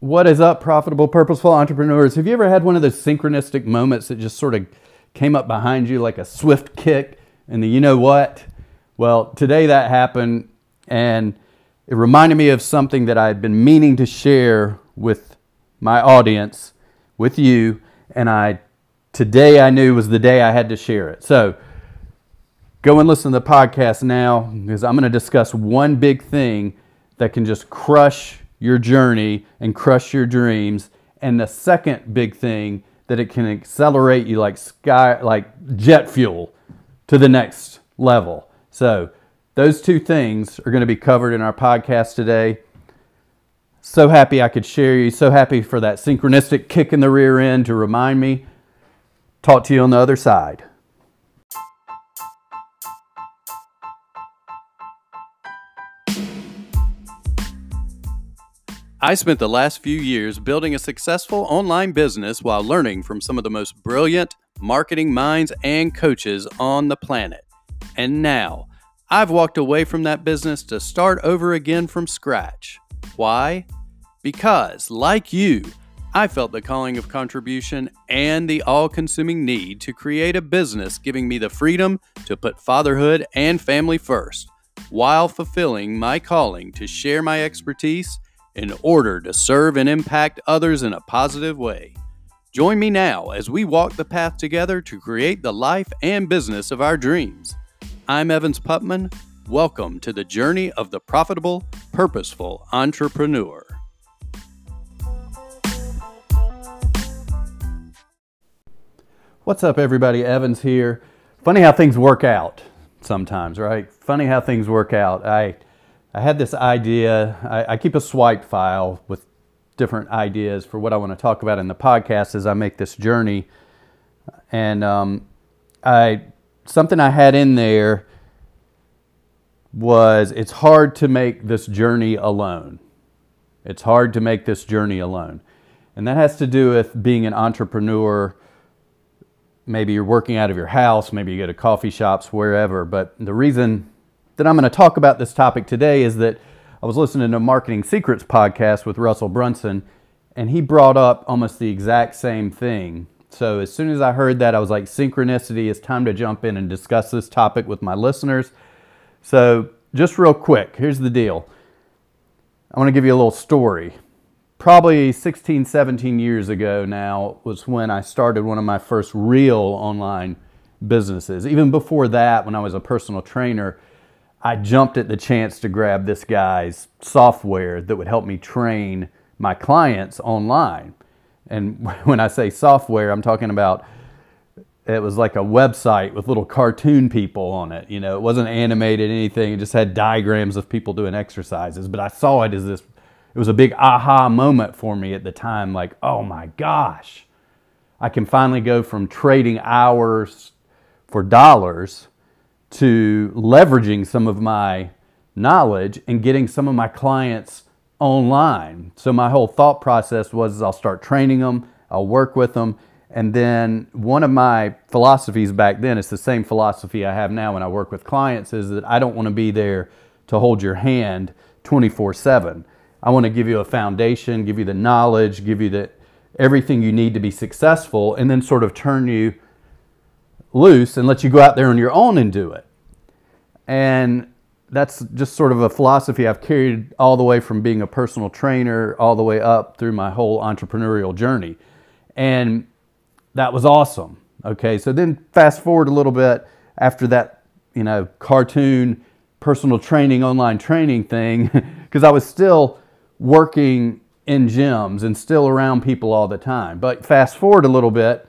What is up, profitable, purposeful entrepreneurs? Have you ever had one of those synchronistic moments that just sort of came up behind you like a swift kick? And you know what? Well, today that happened, and it reminded me of something that I had been meaning to share with my audience, with you, and I today I knew was the day I had to share it. So go and listen to the podcast now because I'm going to discuss one big thing that can just crush your journey and crush your dreams. And the second big thing that it can accelerate you like sky like jet fuel to the next level. So those two things are going to be covered in our podcast today. So happy I could share you. So happy for that synchronistic kick in the rear end to remind me. Talk to you on the other side. I spent the last few years building a successful online business while learning from some of the most brilliant marketing minds and coaches on the planet. And now, I've walked away from that business to start over again from scratch. Why? Because, like you, I felt the calling of contribution and the all consuming need to create a business giving me the freedom to put fatherhood and family first, while fulfilling my calling to share my expertise in order to serve and impact others in a positive way. Join me now as we walk the path together to create the life and business of our dreams. I'm Evans Putman. Welcome to the journey of the profitable, purposeful entrepreneur. What's up, everybody? Evans here. Funny how things work out sometimes, right? Funny how things work out. I I had this idea. I, I, keep a swipe file with different ideas for what I want to talk about in the podcast as I make this journey. And um, I something I had in there was it's hard to make this journey alone. It's hard to make this journey alone. And that has to do with being an entrepreneur. Maybe you're working out of your house, maybe you go to coffee shops, wherever. But the reason that I'm going to talk about this topic today is that I was listening to a Marketing Secrets podcast with Russell Brunson, and he brought up almost the exact same thing. So as soon as I heard that, I was like, synchronicity, it's time to jump in and discuss this topic with my listeners. So, just real quick, here's the deal. I want to give you a little story. Probably 16, 17 years ago now was when I started one of my first real online businesses. Even before that, when I was a personal trainer, I jumped at the chance to grab this guy's software that would help me train my clients online. And when I say software, I'm talking about it was like a website with little cartoon people on it. You know, it wasn't animated anything. It just had diagrams of people doing exercises. But I saw it as this, it was a big aha moment for me at the time. Like, oh my gosh, I can finally go from trading hours for dollars to leveraging some of my knowledge and getting some of my clients online. So my whole thought process was I'll start training them, I'll work with them, and then one of my philosophies back then, it's the same philosophy I have now when I work with clients, is that I don't want to be there to hold your hand 24 7. I want to give you a foundation, give you the knowledge, give you the everything you need to be successful, and then sort of turn you loose and let you go out there on your own and do it. And that's just sort of a philosophy I've carried all the way from being a personal trainer all the way up through my whole entrepreneurial journey. And that was awesome. Okay, so then fast forward a little bit after that, you know, cartoon personal training, online training thing, because I was still working in gyms and still around people all the time. But fast forward a little bit,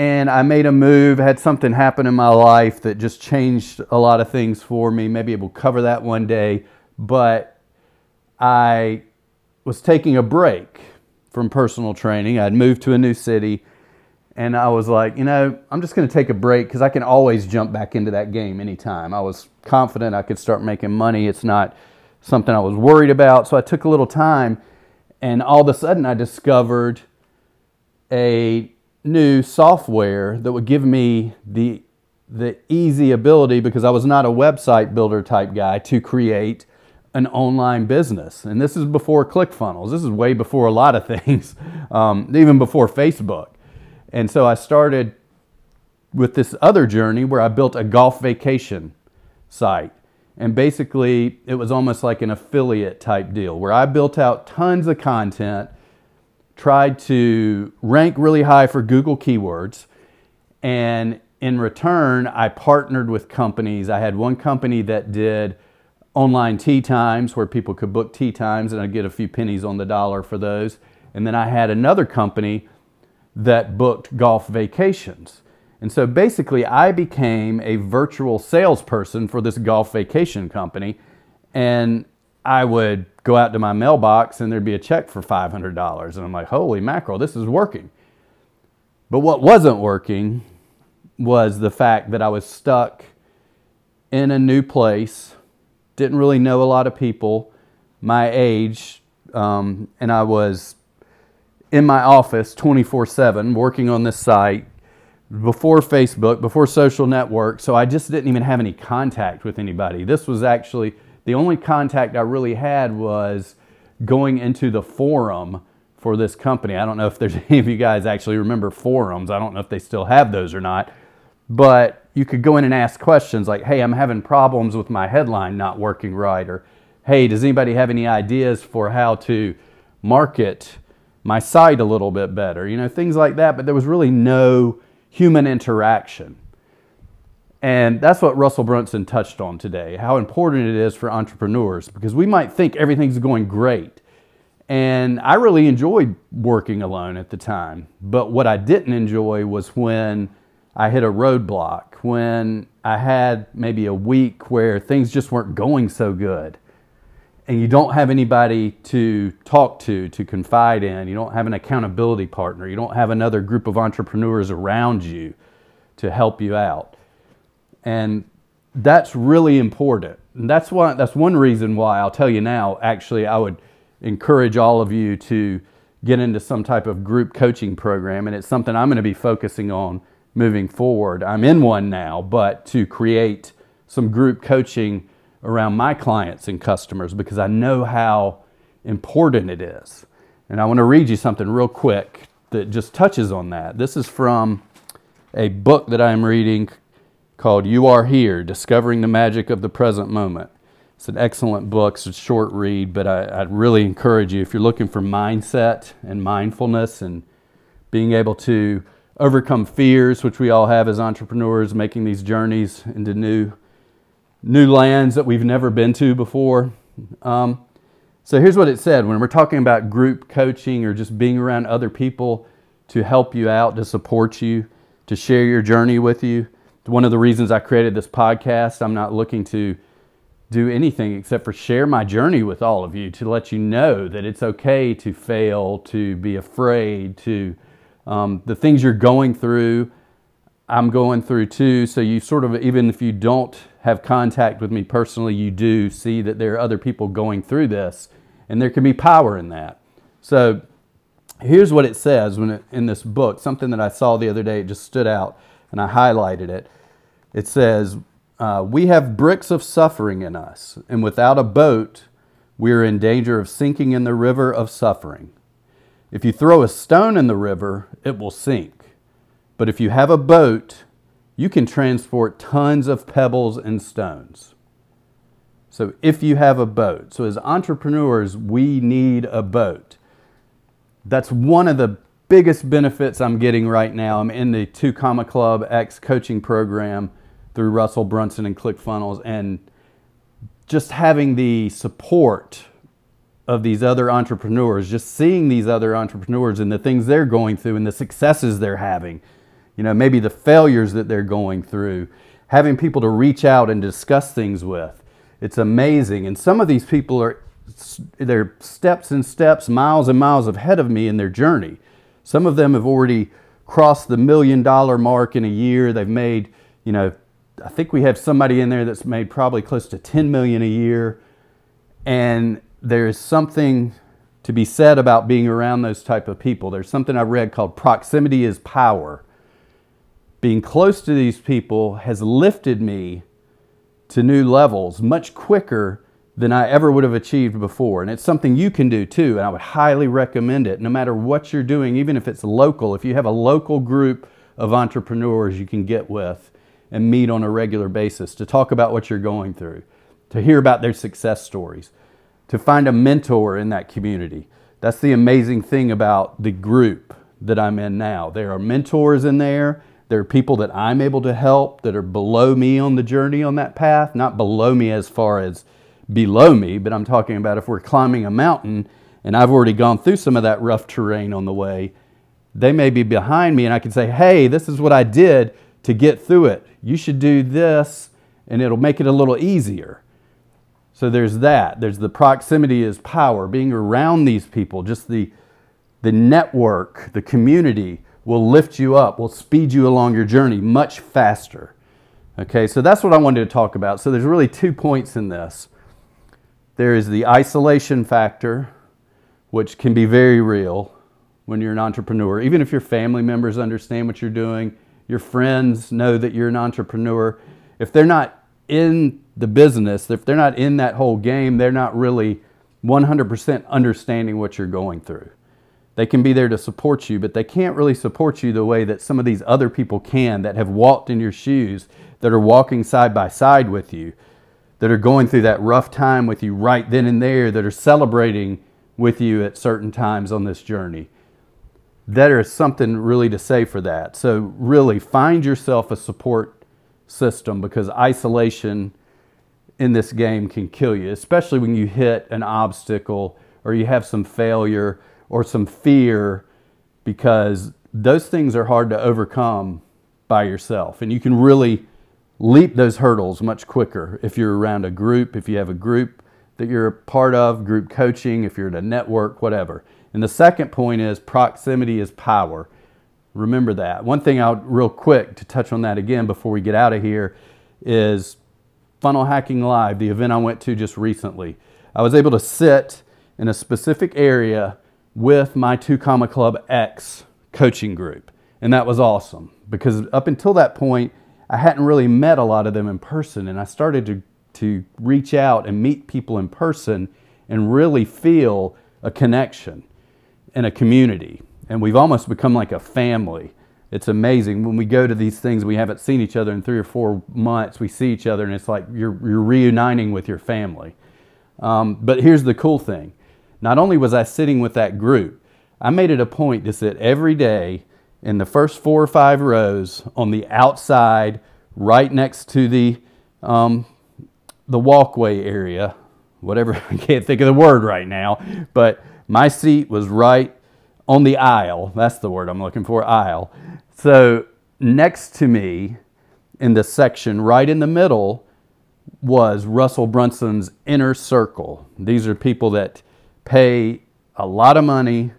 and I made a move, had something happen in my life that just changed a lot of things for me. Maybe we'll cover that one day. But I was taking a break from personal training. I'd moved to a new city. And I was like, you know, I'm just going to take a break because I can always jump back into that game anytime. I was confident I could start making money. It's not something I was worried about. So I took a little time. And all of a sudden, I discovered a new software that would give me the the easy ability because I was not a website builder type guy to create an online business. And this is before ClickFunnels. This is way before a lot of things, um, even before Facebook. And so I started with this other journey where I built a golf vacation site. And basically, it was almost like an affiliate type deal where I built out tons of content, tried to rank really high for Google keywords, and in return, I partnered with companies. I had one company that did online tee times where people could book tee times and I'd get a few pennies on the dollar for those. And then I had another company that booked golf vacations. And so basically, I became a virtual salesperson for this golf vacation company. And I would go out to my mailbox and there'd be a check for $500. And I'm like, holy mackerel, this is working. But what wasn't working was the fact that I was stuck in a new place, didn't really know a lot of people my age, um, and I was in my office 24 7 working on this site before Facebook, before social network, so I just didn't even have any contact with anybody. This was actually the only contact I really had was going into the forum for this company. I don't know if there's any of you guys actually remember forums. I don't know if they still have those or not but you could go in and ask questions like, hey, I'm having problems with my headline not working right, or hey, does anybody have any ideas for how to market my site a little bit better? You know, things like that, but there was really no human interaction. And that's what Russell Brunson touched on today how important it is for entrepreneurs because we might think everything's going great. And I really enjoyed working alone at the time. But what I didn't enjoy was when I hit a roadblock, when I had maybe a week where things just weren't going so good, and you don't have anybody to talk to, to confide in, you don't have an accountability partner, you don't have another group of entrepreneurs around you to help you out. And that's really important. And that's why that's one reason why I'll tell you now, actually I would encourage all of you to get into some type of group coaching program and it's something I'm going to be focusing on moving forward. I'm in one now, but to create some group coaching around my clients and customers because I know how important it is. And I want to read you something real quick that just touches on that. This is from a book that I'm reading called You Are Here Discovering the Magic of the Present Moment. It's an excellent book. It's a short read, but I, would really encourage you if you're looking for mindset and mindfulness and being able to overcome fears, which we all have as entrepreneurs, making these journeys into new, new lands that we've never been to before. Um, so here's what it said when we're talking about group coaching or just being around other people to help you out, to support you, to share your journey with you. One of the reasons I created this podcast, I'm not looking to do anything except for share my journey with all of you to let you know that it's okay to fail, to be afraid, to um, the things you're going through, I'm going through too. So you sort of, even if you don't have contact with me personally, you do see that there are other people going through this, and there can be power in that. So here's what it says when it, in this book, something that I saw the other day, it just stood out, and I highlighted it. It says, uh, We have bricks of suffering in us, and without a boat, we are in danger of sinking in the river of suffering. If you throw a stone in the river, it will sink. But if you have a boat, you can transport tons of pebbles and stones. So if you have a boat, so as entrepreneurs, we need a boat. That's one of the biggest benefits I'm getting right now. I'm in the Two Comma Club X coaching program through Russell Brunson and ClickFunnels, and just having the support of these other entrepreneurs, just seeing these other entrepreneurs and the things they're going through and the successes they're having, you know, maybe the failures that they're going through, having people to reach out and discuss things with. It's amazing. And some of these people are they're steps and steps, miles and miles ahead of me in their journey. Some of them have already crossed the million dollar mark in a year. They've made, you know, I think we have somebody in there that's made probably close to 10 million a year. And there's something to be said about being around those type of people. There's something I read called proximity is power. Being close to these people has lifted me to new levels much quicker than I ever would have achieved before. And it's something you can do too. And I would highly recommend it no matter what you're doing, even if it's local. If you have a local group of entrepreneurs you can get with and meet on a regular basis to talk about what you're going through, to hear about their success stories, to find a mentor in that community. That's the amazing thing about the group that I'm in now. There are mentors in there. There are people that I'm able to help that are below me on the journey on that path, not below me as far as below me, but I'm talking about if we're climbing a mountain and I've already gone through some of that rough terrain on the way, they may be behind me and I can say, hey, this is what I did to get through it. You should do this and it'll make it a little easier. So there's that. There's the proximity is power, being around these people, just the, the network, the community will lift you up, will speed you along your journey much faster. Okay, so that's what I wanted to talk about. So there's really two points in this. There is the isolation factor, which can be very real when you're an entrepreneur. Even if your family members understand what you're doing, your friends know that you're an entrepreneur. If they're not in the business, if they're not in that whole game, they're not really 100% understanding what you're going through. They can be there to support you, but they can't really support you the way that some of these other people can that have walked in your shoes, that are walking side by side with you that are going through that rough time with you right then and there, that are celebrating with you at certain times on this journey. There is something really to say for that. So, really, find yourself a support system because isolation in this game can kill you, especially when you hit an obstacle or you have some failure or some fear, because those things are hard to overcome by yourself. And you can really leap those hurdles much quicker if you're around a group, if you have a group that you're a part of, group coaching, if you're in a network, whatever. And the second point is proximity is power. Remember that. One thing I'll real quick to touch on that again before we get out of here is Funnel Hacking Live, the event I went to just recently. I was able to sit in a specific area with my Two Comma Club X coaching group. And that was awesome because up until that point, I hadn't really met a lot of them in person, and I started to, to reach out and meet people in person and really feel a connection and a community. And we've almost become like a family. It's amazing. When we go to these things, we haven't seen each other in three or four months. We see each other, and it's like you're, you're reuniting with your family. Um, but here's the cool thing not only was I sitting with that group, I made it a point to sit every day in the first four or five rows on the outside, right next to the um, the walkway area. Whatever I can't think of the word right now, but my seat was right on the aisle. That's the word I'm looking for, aisle. So next to me in the section right in the middle was Russell Brunson's inner circle. These are people that pay a lot of money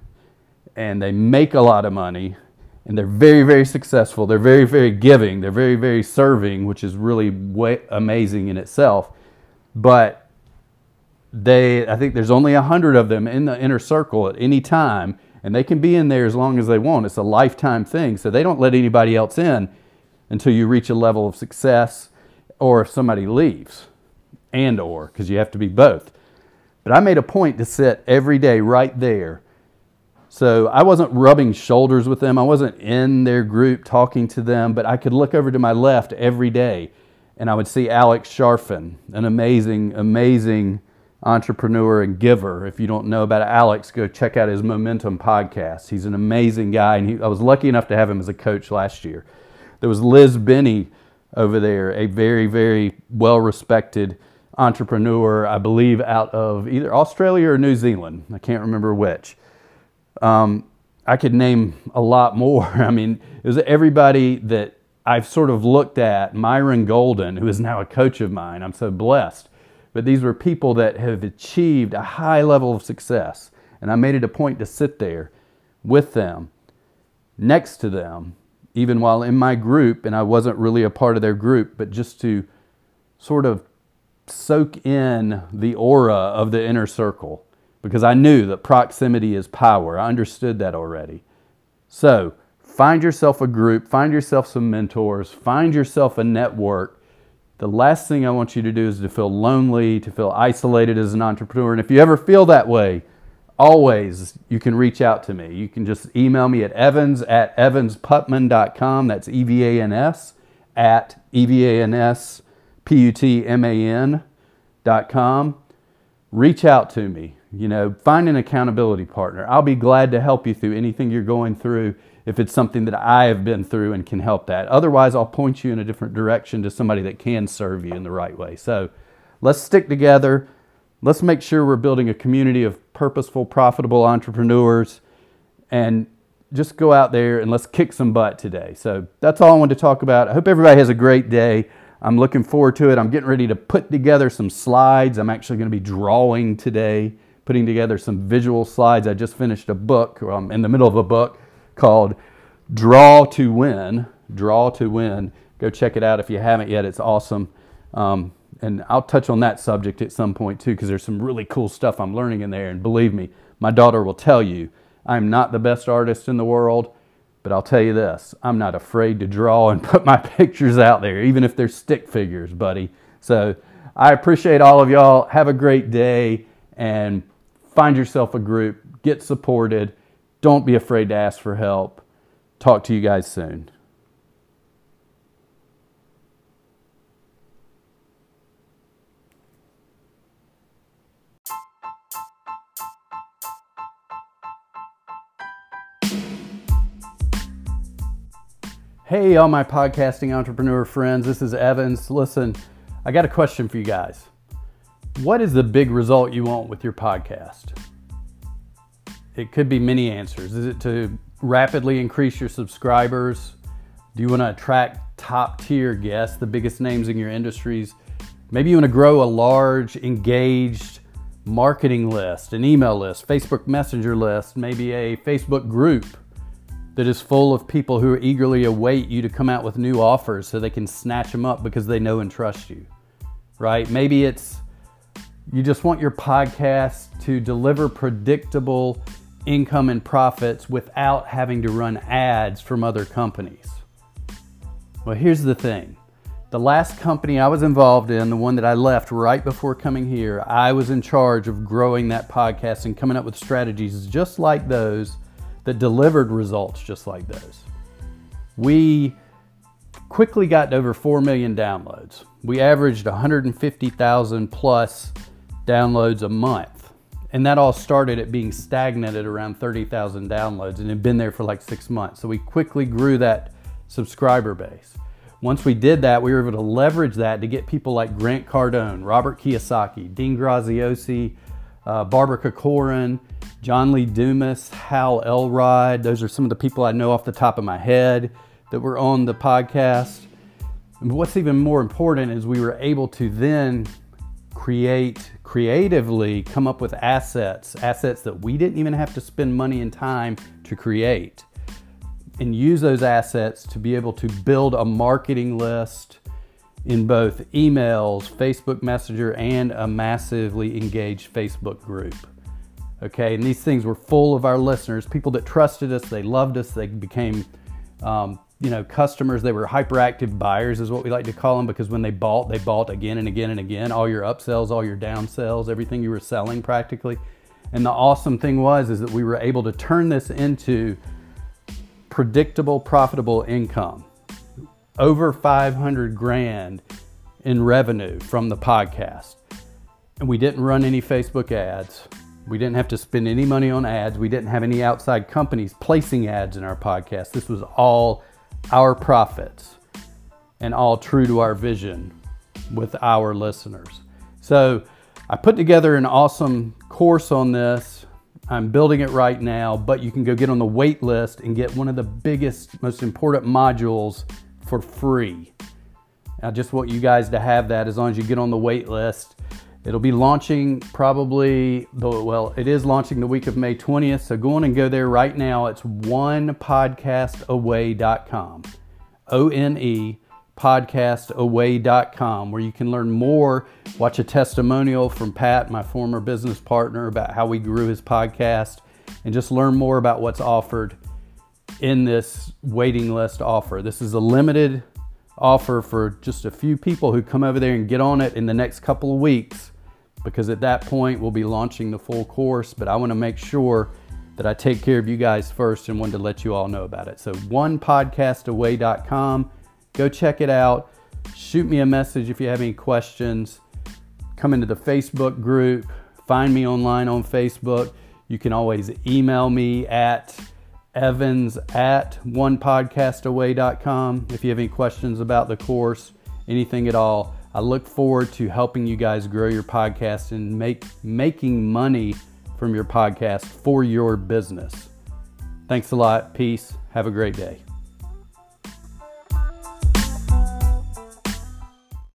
and they make a lot of money and they're very, very successful. They're very, very giving. They're very, very serving, which is really amazing in itself. But they, I think there's only a hundred of them in the inner circle at any time, and they can be in there as long as they want. It's a lifetime thing, so they don't let anybody else in until you reach a level of success, or if somebody leaves, and or because you have to be both. But I made a point to sit every day right there so I wasn't rubbing shoulders with them. I wasn't in their group talking to them, but I could look over to my left every day and I would see Alex Charfen, an amazing, amazing entrepreneur and giver. If you don't know about Alex, go check out his Momentum podcast. He's an amazing guy, and he, I was lucky enough to have him as a coach last year. There was Liz Benny over there, a very, very well respected entrepreneur, I believe, out of either Australia or New Zealand. I can't remember which. Um, I could name a lot more. I mean, it was everybody that I've sort of looked at. Myron Golden, who is now a coach of mine, I'm so blessed. But these were people that have achieved a high level of success. And I made it a point to sit there with them, next to them, even while in my group, and I wasn't really a part of their group, but just to sort of soak in the aura of the inner circle because I knew that proximity is power. I understood that already. So, find yourself a group, find yourself some mentors, find yourself a network The last thing I want you to do is to feel lonely, to feel isolated as an entrepreneur. And if you ever feel that way, always you can reach out to me. You can just email me at evans at evansputman.com. That's E V A N S at E V A N S P U T M A N dot com. Reach out to me. You know, find an accountability partner. I'll be glad to help you through anything you're going through if it's something that I have been through and can help that. Otherwise, I'll point you in a different direction to somebody that can serve you in the right way. So let's stick together. Let's make sure we're building a community of purposeful, profitable entrepreneurs and just go out there and let's kick some butt today. So that's all I wanted to talk about. I hope everybody has a great day. I'm looking forward to it. I'm getting ready to put together some slides. I'm actually going to be drawing today, putting together some visual slides. I just finished a book, I'm in the middle of a book called Draw to Win. Draw to Win. Go check it out if you haven't yet. It's awesome. Um, and I'll touch on that subject at some point too, because there's some really cool stuff I'm learning in there. And believe me, my daughter will tell you I'm not the best artist in the world, but I'll tell you this I'm not afraid to draw and put my pictures out there, even if they're stick figures, buddy. So I appreciate all of y'all. Have a great day and find yourself a group, get supported. Don't be afraid to ask for help. Talk to you guys soon. Hey, all my podcasting entrepreneur friends, this is Evans. Listen, I got a question for you guys. What is the big result you want with your podcast? It could be many answers. Is it to rapidly increase your subscribers? Do you want to attract top tier guests, the biggest names in your industries? Maybe you want to grow a large, engaged marketing list, an email list, Facebook Messenger list, maybe a Facebook group that is full of people who eagerly await you to come out with new offers so they can snatch them up because they know and trust you, right? Maybe it's you just want your podcast to deliver predictable income and profits without having to run ads from other companies. Well, here's the thing. The last company I was involved in, the one that I left right before coming here, I was in charge of growing that podcast and coming up with strategies just like those that delivered results just like those. We quickly got to over 4 million downloads. We averaged 150,000 plus downloads a month. And that all started at being stagnant at around 30,000 downloads and had been there for like six months. So we quickly grew that subscriber base. Once we did that, we were able to leverage that to get people like Grant Cardone, Robert Kiyosaki, Dean Graziosi, uh, Barbara Corcoran, John Lee Dumas, Hal Elrod. Those are some of the people I know off the top of my head that were on the podcast. And what's even more important is we were able to then create creatively come up with assets, assets that we didn't even have to spend money and time to create, and use those assets to be able to build a marketing list in both emails, Facebook Messenger, and a massively engaged Facebook group. Okay, and these things were full of our listeners, people that trusted us, they loved us, they became, um, you know, customers. They were hyperactive buyers, is what we like to call them, because when they bought, they bought again and again and again. All your upsells, all your downsells, everything you were selling practically. And the awesome thing was is that we were able to turn this into predictable, profitable income over 500 grand in revenue from the podcast. And we didn't run any Facebook ads. We didn't have to spend any money on ads. We didn't have any outside companies placing ads in our podcast. This was all our profits and all true to our vision with our listeners. So I put together an awesome course on this. I'm building it right now, but you can go get on the wait list and get one of the biggest, most important modules for free. I just want you guys to have that as long as you get on the wait list. It'll be launching probably, well, it is launching the week of May 20th. So go on and go there right now. It's onepodcastaway.com. O N E podcastaway.com where you can learn more, watch a testimonial from Pat, my former business partner, about how we grew his podcast, and just learn more about what's offered in this waiting list offer. This is a limited offer for just a few people who come over there and get on it in the next couple of weeks because at that point we'll be launching the full course. But I want to make sure that I take care of you guys first and wanted to let you all know about it. So, onepodcastaway.com. Go check it out. Shoot me a message if you have any questions. Come into the Facebook group. Find me online on Facebook. You can always email me at evans at onepodcastaway.com if you have any questions about the course, anything at all. I look forward to helping you guys grow your podcast and make making money from your podcast for your business. Thanks a lot. Peace. Have a great day.